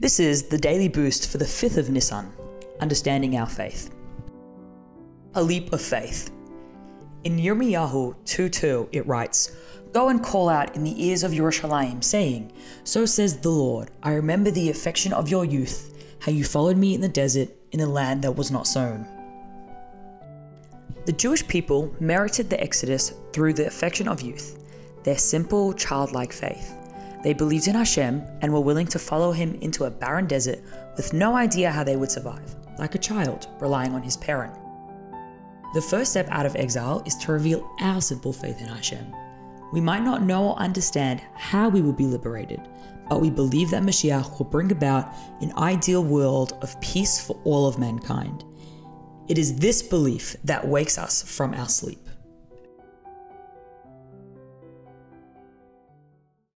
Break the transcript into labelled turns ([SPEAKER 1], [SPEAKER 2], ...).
[SPEAKER 1] This is the daily boost for the 5th of Nisan, understanding our faith. A leap of faith. In Yirmiyahu 2:2 it writes, Go and call out in the ears of Jerusalem, saying, So says the Lord, I remember the affection of your youth, how you followed me in the desert, in a land that was not sown. The Jewish people merited the Exodus through the affection of youth, their simple, childlike faith. They believed in Hashem and were willing to follow him into a barren desert with no idea how they would survive, like a child relying on his parent. The first step out of exile is to reveal our simple faith in Hashem. We might not know or understand how we will be liberated, but we believe that Mashiach will bring about an ideal world of peace for all of mankind. It is this belief that wakes us from our sleep.